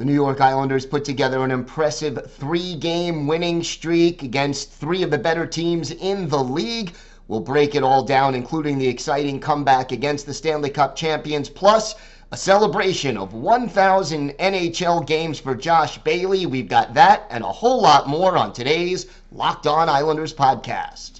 The New York Islanders put together an impressive three game winning streak against three of the better teams in the league. We'll break it all down, including the exciting comeback against the Stanley Cup champions, plus a celebration of 1,000 NHL games for Josh Bailey. We've got that and a whole lot more on today's Locked On Islanders podcast.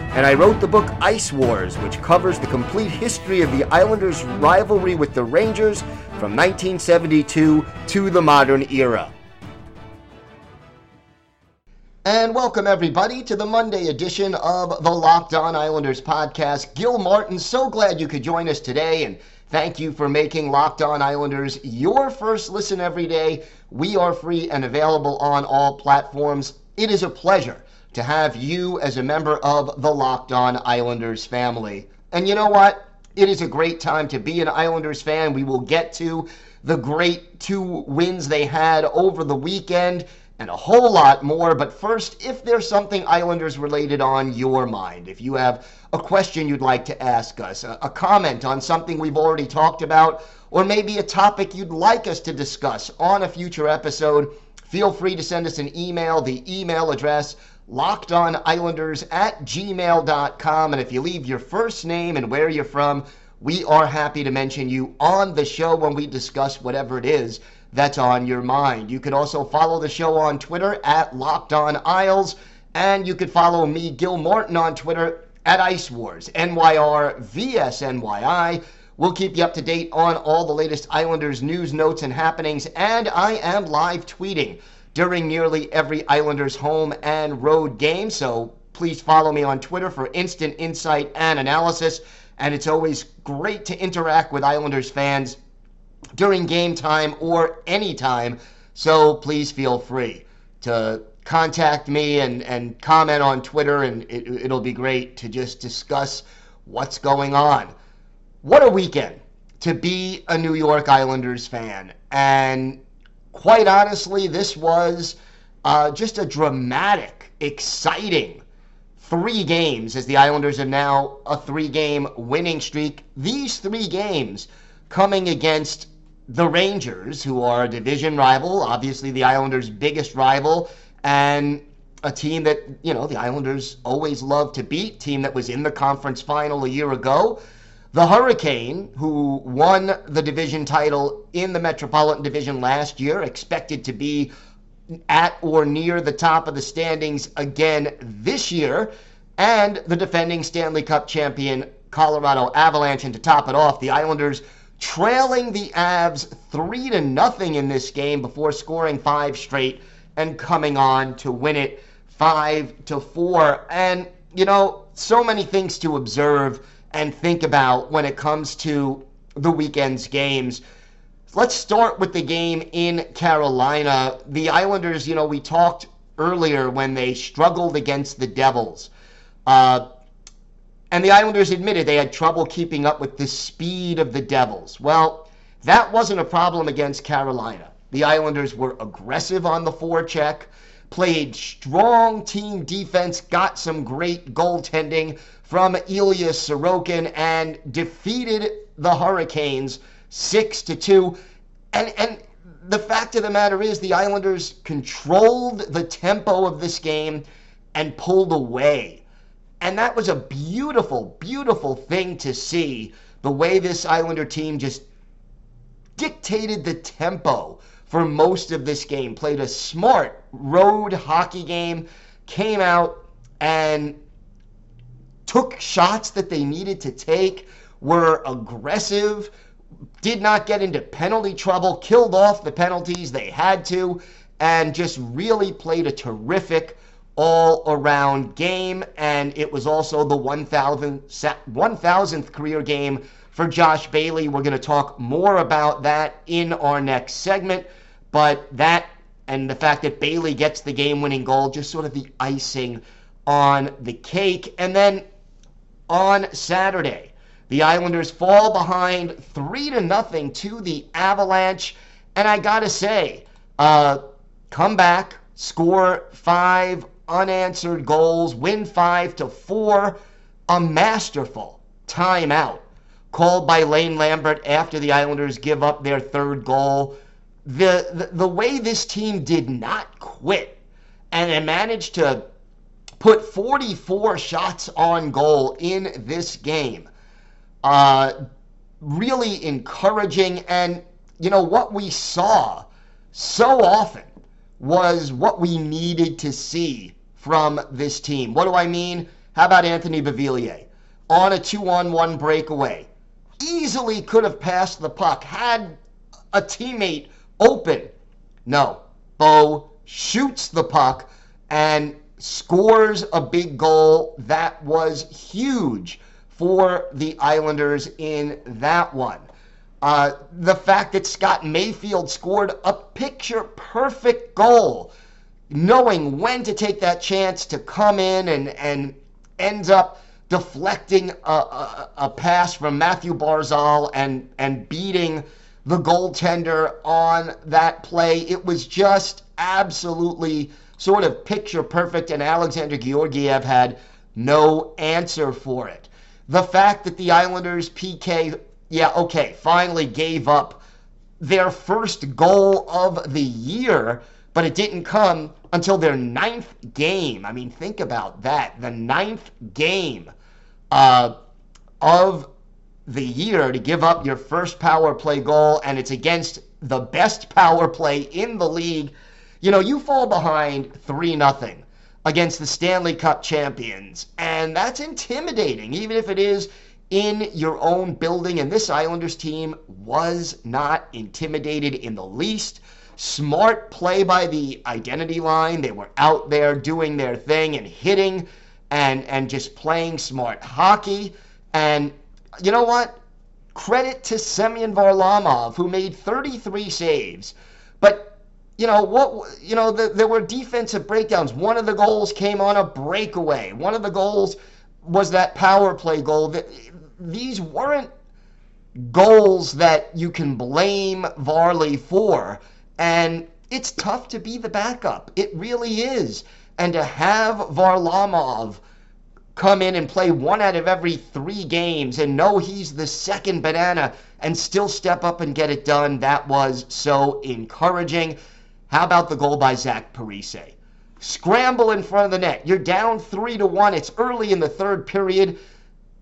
and I wrote the book Ice Wars, which covers the complete history of the Islanders' rivalry with the Rangers from 1972 to the modern era. And welcome, everybody, to the Monday edition of the Locked On Islanders podcast. Gil Martin, so glad you could join us today, and thank you for making Locked On Islanders your first listen every day. We are free and available on all platforms. It is a pleasure to have you as a member of the Locked On Islanders family. And you know what? It is a great time to be an Islanders fan. We will get to the great two wins they had over the weekend and a whole lot more. But first, if there's something Islanders related on your mind, if you have a question you'd like to ask us, a, comment on something we've already talked about, or maybe a topic you'd like us to discuss on a future episode, feel free to send us an email. The email address lockedonislanders at gmail.com. And if you leave your first name and where you're from, we are happy to mention you on the show when we discuss whatever it is that's on your mind. You can also follow the show on Twitter at Locked On Isles, and you can follow me, Gil Martin, on Twitter at Ice Wars, NYR VSNYI. We'll keep you up to date on all the latest Islanders news, notes, and happenings, and I am live tweeting during nearly every Islanders home and road game. So please follow me on Twitter for instant insight and analysis. And it's always great to interact with Islanders fans during game time or any time. So please feel free to contact me and, and comment on Twitter, and it, it'll be great to just discuss what's going on. What a weekend to be a New York Islanders fan. And quite honestly, this was uh, just a dramatic, exciting three games as the Islanders have now a three game winning streak. These three games coming against the Rangers, who are a division rival, obviously the Islanders' biggest rival, and a team that, you know, the Islanders always love to beat, team that was in the conference final a year ago. The Hurricane, who won the division title in the Metropolitan Division last year, expected to be at or near the top of the standings again this year, and the defending Stanley Cup champion Colorado Avalanche. And to top it off, the Islanders trailing the Avs three to nothing in this game before scoring five straight and coming on to win it five to four. And you know, so many things to observe and think about when it comes to the weekend's games. Let's start with the game in Carolina. The Islanders, you know, we talked earlier when they struggled against the Devils. Uh, and the Islanders admitted they had trouble keeping up with the speed of the Devils. Well, that wasn't a problem against Carolina. The Islanders were aggressive on the forecheck, played strong team defense, got some great goaltending from Ilya Sorokin, and defeated the Hurricanes six to two. And and the fact of the matter is, the Islanders controlled the tempo of this game and pulled away and that was a beautiful, beautiful thing to see the way this Islander team just dictated the tempo for most of this game. Played a smart road hockey game, came out and took shots that they needed to take, were aggressive, did not get into penalty trouble, killed off the penalties they had to, and just really played a terrific all around game. And it was also the 1,000th, 1000th career game for Josh Bailey. We're going to talk more about that in our next segment. But that and the fact that Bailey gets the game winning goal, just sort of the icing on the cake. And then on Saturday, the Islanders fall behind three to nothing to the Avalanche. And I gotta say, uh, come back, score five unanswered goals, win five to four. A masterful timeout called by Lane Lambert after the Islanders give up their third goal. The, the, the way this team did not quit and they managed to put 44 shots on goal in this game. Uh, really encouraging. And, you know, what we saw so often was what we needed to see from this team. What do I mean? How about Anthony Beauvillier? On a two on one breakaway. Easily could have passed the puck, had a teammate open. No. Bo shoots the puck and scores a big goal that was huge for the Islanders in that one. Uh, the fact that Scott Mayfield scored a picture perfect goal, knowing when to take that chance to come in and, and ends up deflecting a, a, a pass from Mathew Barzal and, and beating the goaltender on that play. It was just absolutely sort of picture perfect, and Alexander Georgiev had no answer for it. The fact that the Islanders PK, yeah, okay, finally gave up their first goal of the year, but it didn't come until their ninth game. I mean, think about that. The ninth game uh, of the year to give up your first power play goal, and it's against the best power play in the league you know, you fall behind 3 nothing against the Stanley Cup champions, and that's intimidating, even if it is in your own building. And this Islanders team was not intimidated in the least. Smart play by the identity line. They were out there doing their thing and hitting and, and just playing smart hockey. And you know what? Credit to Semyon Varlamov, who made 33 saves. But you know what you know the, there were defensive breakdowns. One of the goals came on a breakaway. One of the goals was that power play goal. That these weren't goals that you can blame Varley for. And it's tough to be the backup. It really is. And to have Varlamov come in and play one out of every three games and know he's the second banana and still step up and get it done that was so encouraging how about the goal by Zach Parise? Scramble in front of the net. You're down three to one. It's early in the third period.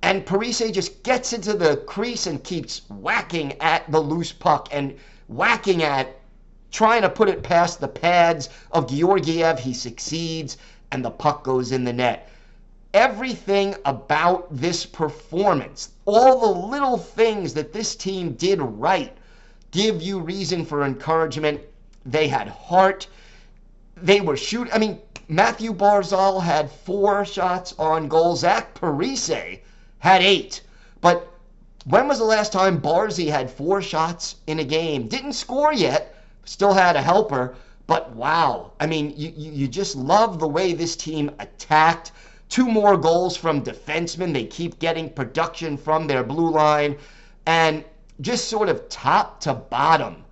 And Parise just gets into the crease and keeps whacking at the loose puck and whacking at, trying to put it past the pads of Georgiev. He succeeds, and the puck goes in the net. Everything about this performance, all the little things that this team did right, give you reason for encouragement they had heart. They were shooting. I mean, Mathew Barzal had four shots on goal. Zach Parise had eight. But when was the last time Barzy had four shots in a game? Didn't score yet, still had a helper. But wow, I mean, you, you just love the way this team attacked. Two more goals from defensemen. They keep getting production from their blue line. And just sort of top to bottom,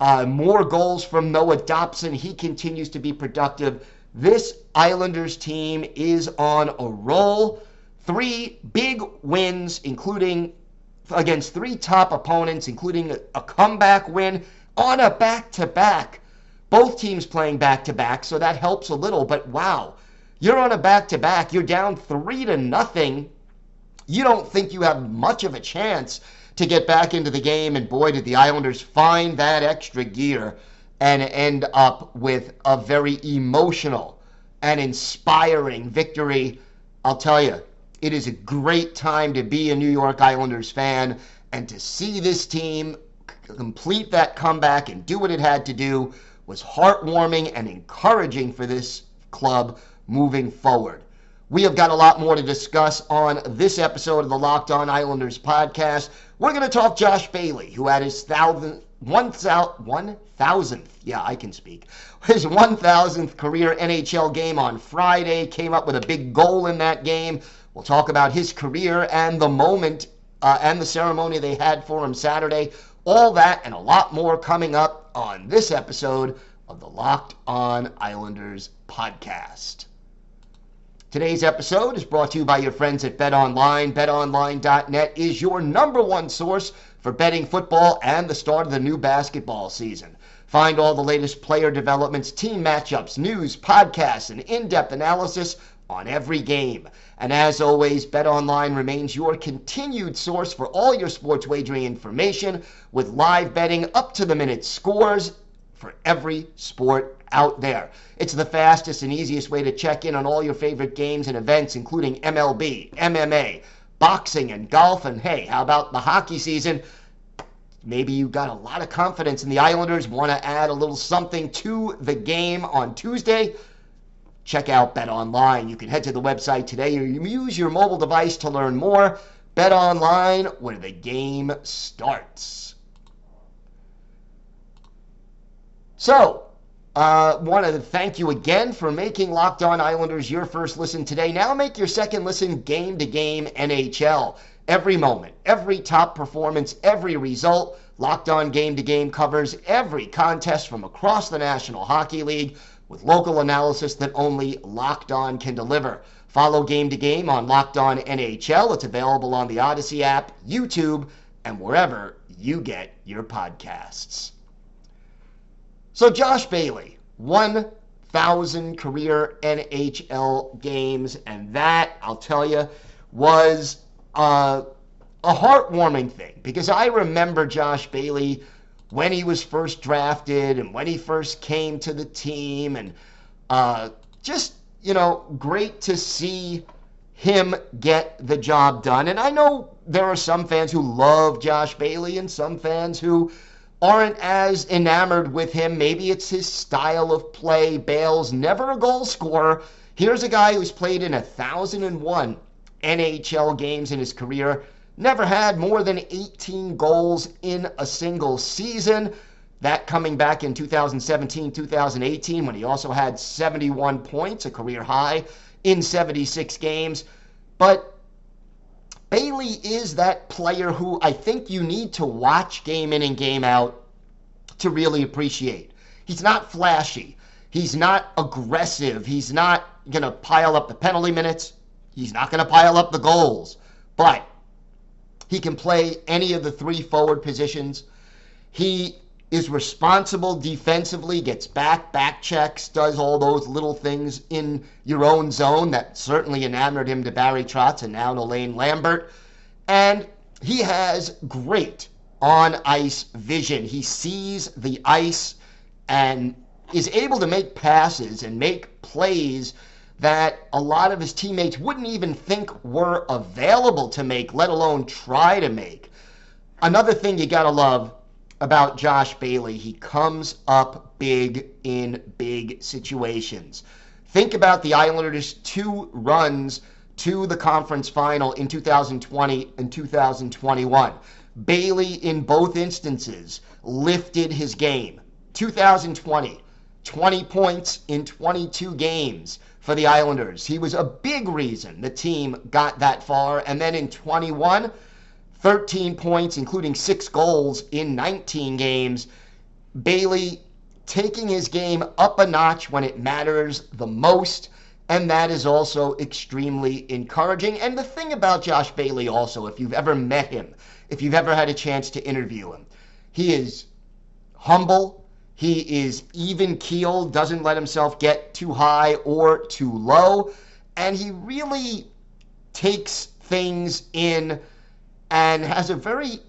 uh, more goals from Noah Dobson. He continues to be productive. This Islanders team is on a roll. Three big wins, including against three top opponents, including a, comeback win on a back to back. Both teams playing back to back, so that helps a little. But wow, you're on a back to back. You're down three to nothing. You don't think you have much of a chance to get back into the game. And boy, did the Islanders find that extra gear and end up with a very emotional and inspiring victory. I'll tell you, it is a great time to be a New York Islanders fan. And to see this team complete that comeback and do what it had to do was heartwarming and encouraging for this club moving forward. We have got a lot more to discuss on this episode of the Locked On Islanders podcast. We're going to talk Josh Bailey, who had his thousand, one thousandth, yeah, I can speak, his 1,000th career NHL game on Friday, came up with a big goal in that game. We'll talk about his career and the moment uh, and the ceremony they had for him Saturday. All that and a lot more coming up on this episode of the Locked On Islanders podcast. Today's episode is brought to you by your friends at BetOnline. BetOnline.net is your number one source for betting football and the start of the new basketball season. Find all the latest player developments, team matchups, news, podcasts, and in depth analysis on every game. And as always, BetOnline remains your continued source for all your sports wagering information with live betting up to the minute scores for every sport out there. It's the fastest and easiest way to check in on all your favorite games and events, including MLB, MMA, boxing, and golf. And hey, how about the hockey season? Maybe you got a lot of confidence in the Islanders, want to add a little something to the game on Tuesday check out Bet Online. You can head to the website today or use your mobile device to learn more. Bet Online, where the game starts. So, uh, want to thank you again for making Locked On Islanders your first listen today. Now make your second listen game to game NHL. Every moment, every top performance, every result. Locked On Game to Game covers every contest from across the National Hockey League with local analysis that only Locked On can deliver. Follow Game to Game on Locked On NHL. It's available on the Odyssey app, YouTube, and wherever you get your podcasts. So, Josh Bailey, 1,000 career NHL games, and that, I'll tell you, was uh, a heartwarming thing because I remember Josh Bailey when he was first drafted and when he first came to the team, and uh, just you know, great to see him get the job done. And I know there are some fans who love Josh Bailey and some fans who aren't as enamored with him. Maybe it's his style of play. Bale's never a goal scorer. Here's a guy who's played in a thousand and one NHL games in his career never had more than 18 goals in a single season. That coming back in 2017 2018 when he also had 71 points, a career high in 76 games. But Bailey is that player who I think you need to watch game in and game out to really appreciate. He's not flashy. He's not aggressive. He's not going to pile up the penalty minutes. He's not going to pile up the goals. But he can play any of the three forward positions. He is responsible defensively, gets back, back checks, does all those little things in your own zone that certainly enamored him to Barry Trotz and now to Lane Lambert. And he has great on ice vision. He sees the ice and is able to make passes and make plays that a lot of his teammates wouldn't even think were available to make, let alone try to make. Another thing you got to love about Josh Bailey, he comes up big in big situations. Think about the Islanders' two runs to the conference final in 2020 and 2021. Bailey, in both instances, lifted his game. 2020, 20 points in 22 games for the Islanders. He was a big reason the team got that far. And then in 21, 13 points, including six goals in 19 games. Bailey taking his game up a notch when it matters the most. And that is also extremely encouraging. And the thing about Josh Bailey, also, if you've ever met him, if you've ever had a chance to interview him, he is humble, he is even keeled, doesn't let himself get too high or too low, and he really takes things in and has a very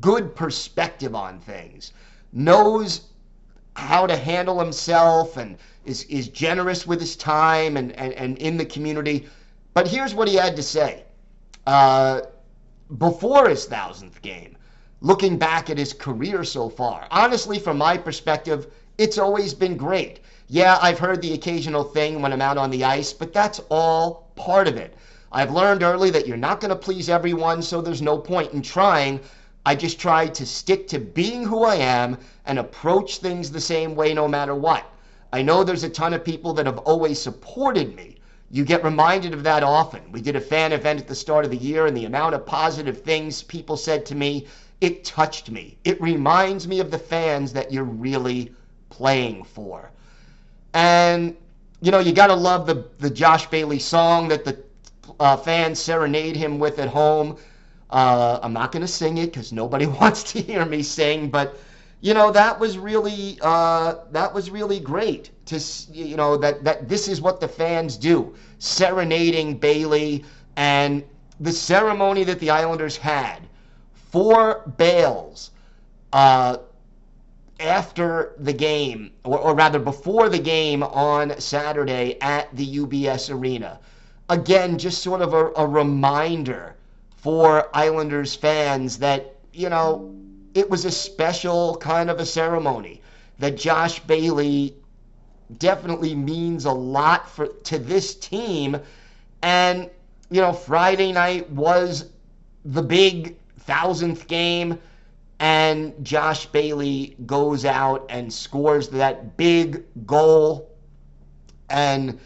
good perspective on things. Knows how to handle himself and is, is generous with his time and, and, and in the community. But here's what he had to say uh, before his thousandth game looking back at his career so far. Honestly, from my perspective, it's always been great. Yeah, I've heard the occasional thing when I'm out on the ice, but that's all part of it. I've learned early that you're not going to please everyone, so there's no point in trying. I just try to stick to being who I am and approach things the same way no matter what. I know there's a ton of people that have always supported me. You get reminded of that often. We did a fan event at the start of the year, and the amount of positive things people said to me, it touched me. It reminds me of the fans that you're really playing for. And, you know, you got to love the, the Josh Bailey song that the uh, fans serenade him with at home. Uh, I'm not going to sing it because nobody wants to hear me sing, but you know that was really uh, that was really great to you know that that this is what the fans do serenading Bailey and the ceremony that the Islanders had for Bales uh, after the game or, or rather before the game on Saturday at the UBS Arena again just sort of a, a reminder for Islanders fans that you know it was a special kind of a ceremony that Josh Bailey definitely means a lot for to this team. And you know Friday night was the big thousandth game and Josh Bailey goes out and scores that big goal. And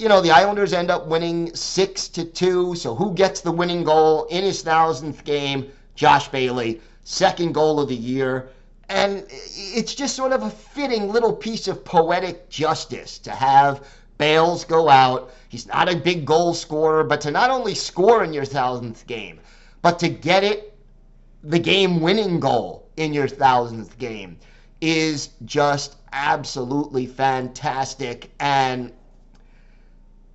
you know the Islanders end up winning 6 to 2 so who gets the winning goal in his thousandth game Josh Bailey second goal of the year. And it's just sort of a fitting little piece of poetic justice to have Bales go out. He's not a big goal scorer, but to not only score in your thousandth game, but to get it the game winning goal in your thousandth game is just absolutely fantastic. And,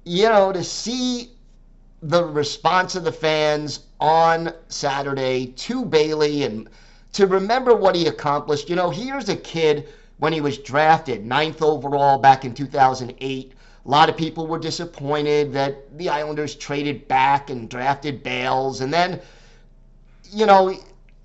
you know, to see the response of the fans on Saturday to Bailey and to remember what he accomplished. You know, here's a kid when he was drafted ninth overall back in 2008. A lot of people were disappointed that the Islanders traded back and drafted Bales. And then, you know,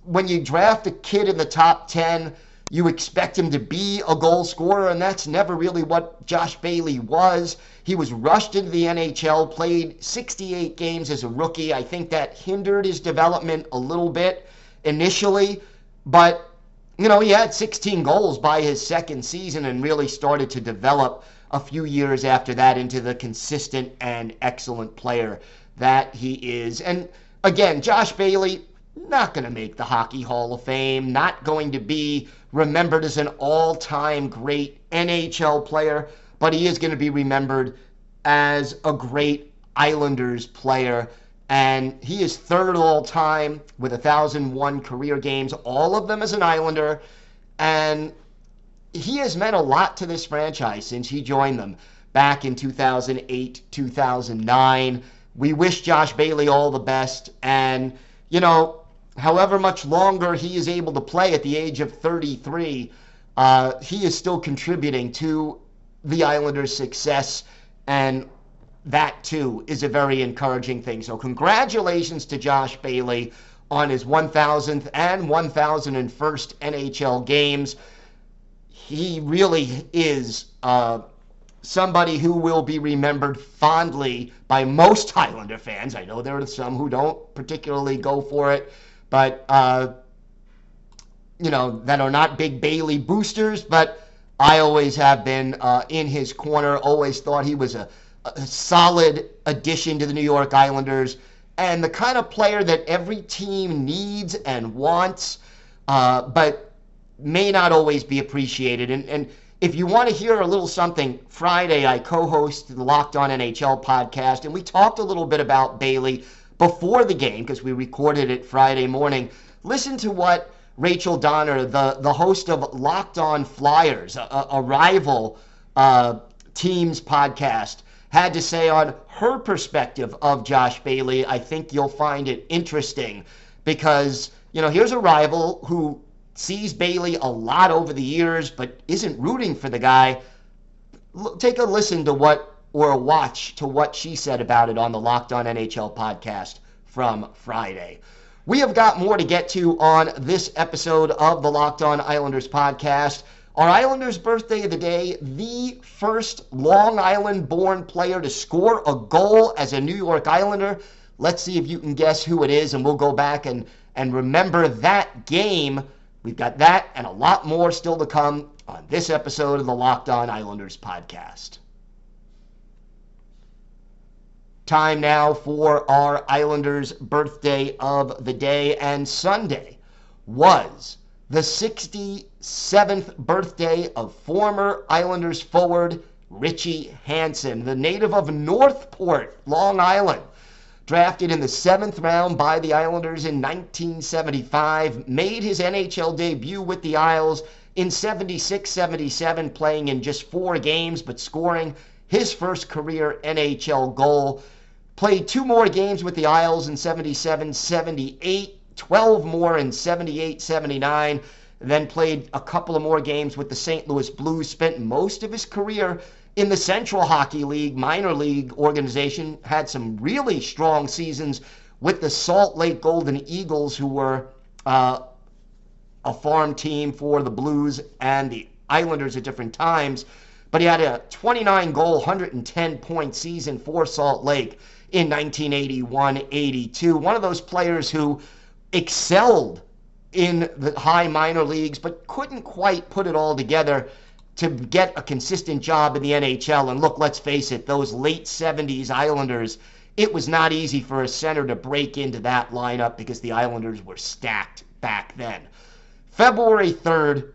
when you draft a kid in the top 10, you expect him to be a goal scorer, and that's never really what Josh Bailey was. He was rushed into the NHL, played 68 games as a rookie. I think that hindered his development a little bit initially, but you know, he had 16 goals by his second season and really started to develop a few years after that into the consistent and excellent player that he is. And again, Josh Bailey, not going to make the Hockey Hall of Fame, not going to be remembered as an all time great NHL player, but he is going to be remembered as a great Islanders player. And he is third all time with 1,001 career games, all of them as an Islander. And he has meant a lot to this franchise since he joined them back in 2008, 2009. We wish Josh Bailey all the best. And, you know, however much longer he is able to play at the age of 33, uh, he is still contributing to the Islanders' success, and that too is a very encouraging thing. So, congratulations to Josh Bailey on his 1000th and 1001st NHL games. He really is uh, somebody who will be remembered fondly by most Islander fans. I know there are some who don't particularly go for it but uh, you know that are not big Bailey boosters. But I always have been uh, in his corner. Always thought he was a, a solid addition to the New York Islanders and the kind of player that every team needs and wants, uh, but may not always be appreciated. And, and if you want to hear a little something, Friday I co host the Locked On NHL podcast, and we talked a little bit about Bailey before the game because we recorded it Friday morning. Listen to what Rachel Donner, the, the host of Locked On Flyers, a, a rival uh, team's podcast, had to say on her perspective of Josh Bailey. I think you'll find it interesting because, you know, here's a rival who sees Bailey a lot over the years but isn't rooting for the guy. L- take a listen to what or watch to what she said about it on the Locked On NHL podcast from Friday. We have got more to get to on this episode of the Locked On Islanders podcast. Our Islanders' birthday of the day, the first Long Island born player to score a goal as a New York Islander. Let's see if you can guess who it is, and we'll go back and, and remember that game. We've got that and a lot more still to come on this episode of the Locked On Islanders podcast. Time now for our Islanders' birthday of the day, and Sunday was the 67th birthday of former Islanders forward Richie Hansen, the native of Northport, Long Island. Drafted in the seventh round by the Islanders in 1975, made his NHL debut with the Isles in 76 77, playing in just four games but scoring his first career NHL goal Played two more games with the Isles in 77 78, 12 more in 78 79. Then played a couple of more games with the St. Louis Blues. Spent most of his career in the Central Hockey League, minor league organization. Had some really strong seasons with the Salt Lake Golden Eagles, who were uh, a farm team for the Blues and the Islanders at different times. But he had a 29 goal, 110 point season for Salt Lake in 1981 82. One of those players who excelled in the high minor leagues, but couldn't quite put it all together to get a consistent job in the NHL. And look, let's face it, those late 70s Islanders, it was not easy for a center to break into that lineup because the Islanders were stacked back then. February 3rd,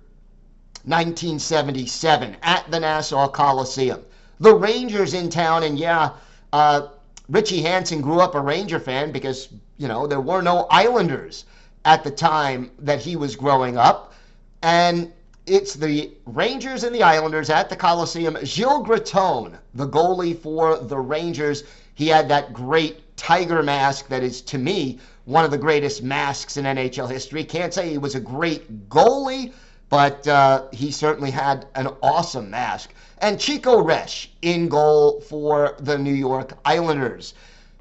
1977, at the Nassau Coliseum. The Rangers in town, and yeah, uh, Richie Hansen grew up a Ranger fan because, you know, there were no Islanders at the time that he was growing up. And it's the Rangers and the Islanders at the Coliseum. Gilles Gratton, the goalie for the Rangers, he had that great tiger mask that is, to me, one of the greatest masks in NHL history. Can't say he was a great goalie, but uh, he certainly had an awesome mask and Chico Resch in goal for the New York Islanders.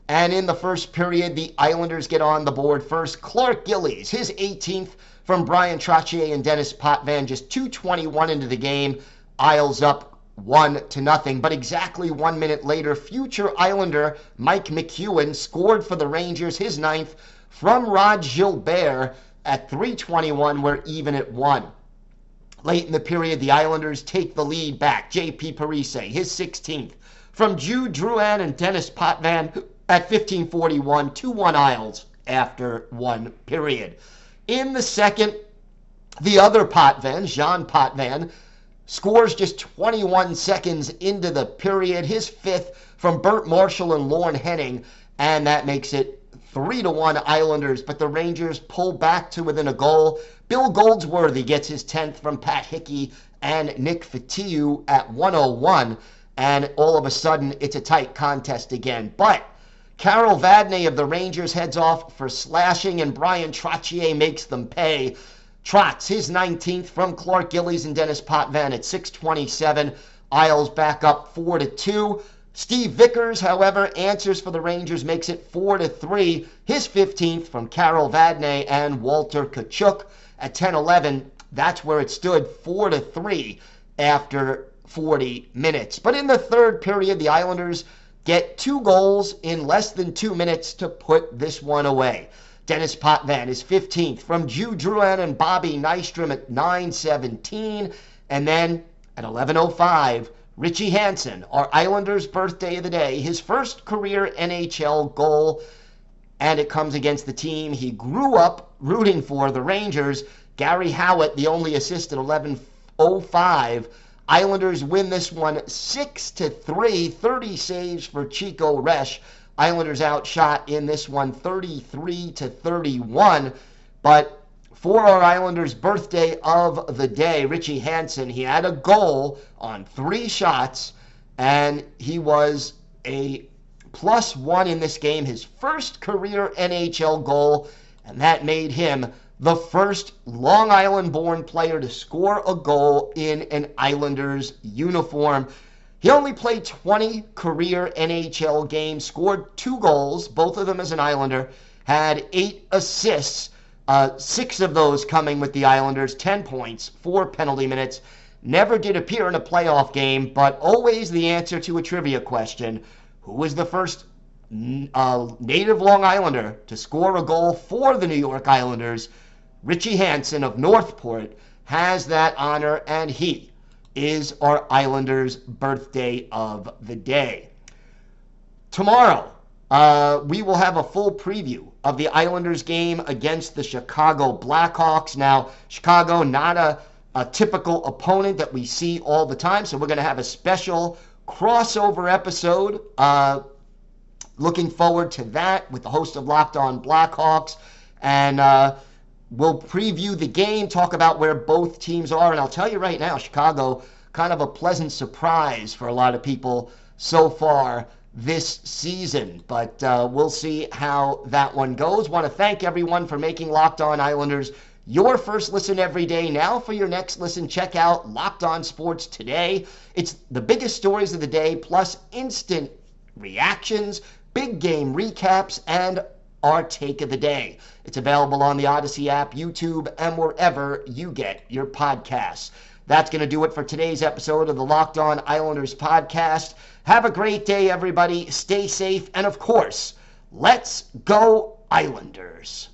And in the first period, the Islanders get on the board first. Clark Gillies, his 18th from Bryan Trottier and Denis Potvin, just 221 into the game. Isles up one to nothing. But exactly one minute later, future Islander Mike McEwen scored for the Rangers, his ninth, from Rod Gilbert at 321. We're even at one. Late in the period, the Islanders take the lead back. J.P. Parise, his 16th. From Jude Drouin and Denis Potvin at 1541, 2-1 Isles after one period. In the second, the other Potvin, Jean Potvin, scores just 21 seconds into the period. His fifth from Bert Marshall and Lorne Henning, and that makes it three to one Islanders. But the Rangers pull back to within a goal. Bill Goldsworthy gets his 10th from Pat Hickey and Nick Fotiu at 101. And all of a sudden, it's a tight contest again. But Carol Vadnais of the Rangers heads off for slashing, and Bryan Trottier makes them pay. Trotz, his 19th from Clark Gillies and Denis Potvin at 627. Isles back up 4 to 2. Steve Vickers, however, answers for the Rangers, makes it 4 to 3. His 15th from Carol Vadnais and Walter Tkaczuk at 10 11. That's where it stood 4 to 3 after 40 minutes. But in the third period, the Islanders get two goals in less than two minutes to put this one away. Denis Potvin is 15th from Jude Drouin and Bobby Nystrom at 9:17, and then at 11:05, Richie Hansen, our Islanders' birthday of the day, his first career NHL goal and it comes against the team he grew up rooting for, the Rangers. Garry Howatt, the only assist at 11:05. Islanders win this one 6 to 3, 30 saves for Chico Resch. Islanders outshot in this one 33 to 31, but for our Islanders' birthday of the day, Richie Hansen, he had a goal on three shots, and he was a plus one in this game, his first career NHL goal, and that made him the first Long Island born player to score a goal in an Islanders uniform. He only played 20 career NHL games, scored two goals, both of them as an Islander, had eight assists, uh, six of those coming with the Islanders, 10 points, four penalty minutes. Never did appear in a playoff game, but always the answer to a trivia question. Who was the first uh, native Long Islander to score a goal for the New York Islanders? Richie Hansen of Northport has that honor, and he is our Islanders' birthday of the day. Tomorrow, uh, we will have a full preview of the Islanders game against the Chicago Blackhawks. Now, Chicago, not a, a typical opponent that we see all the time, so we're going to have a special crossover episode. Uh, looking forward to that with the host of Locked On Blackhawks. And uh, we'll preview the game, talk about where both teams are. And I'll tell you right now, Chicago, kind of a pleasant surprise for a lot of people so far this season. But uh, we'll see how that one goes. Want to thank everyone for making Locked On Islanders your first listen every day. Now, for your next listen, check out Locked On Sports Today. It's the biggest stories of the day, plus instant reactions, big game recaps, and our take of the day. It's available on the Odyssey app, YouTube, and wherever you get your podcasts. That's going to do it for today's episode of the Locked On Islanders podcast. Have a great day, everybody. Stay safe. And of course, let's go, Islanders.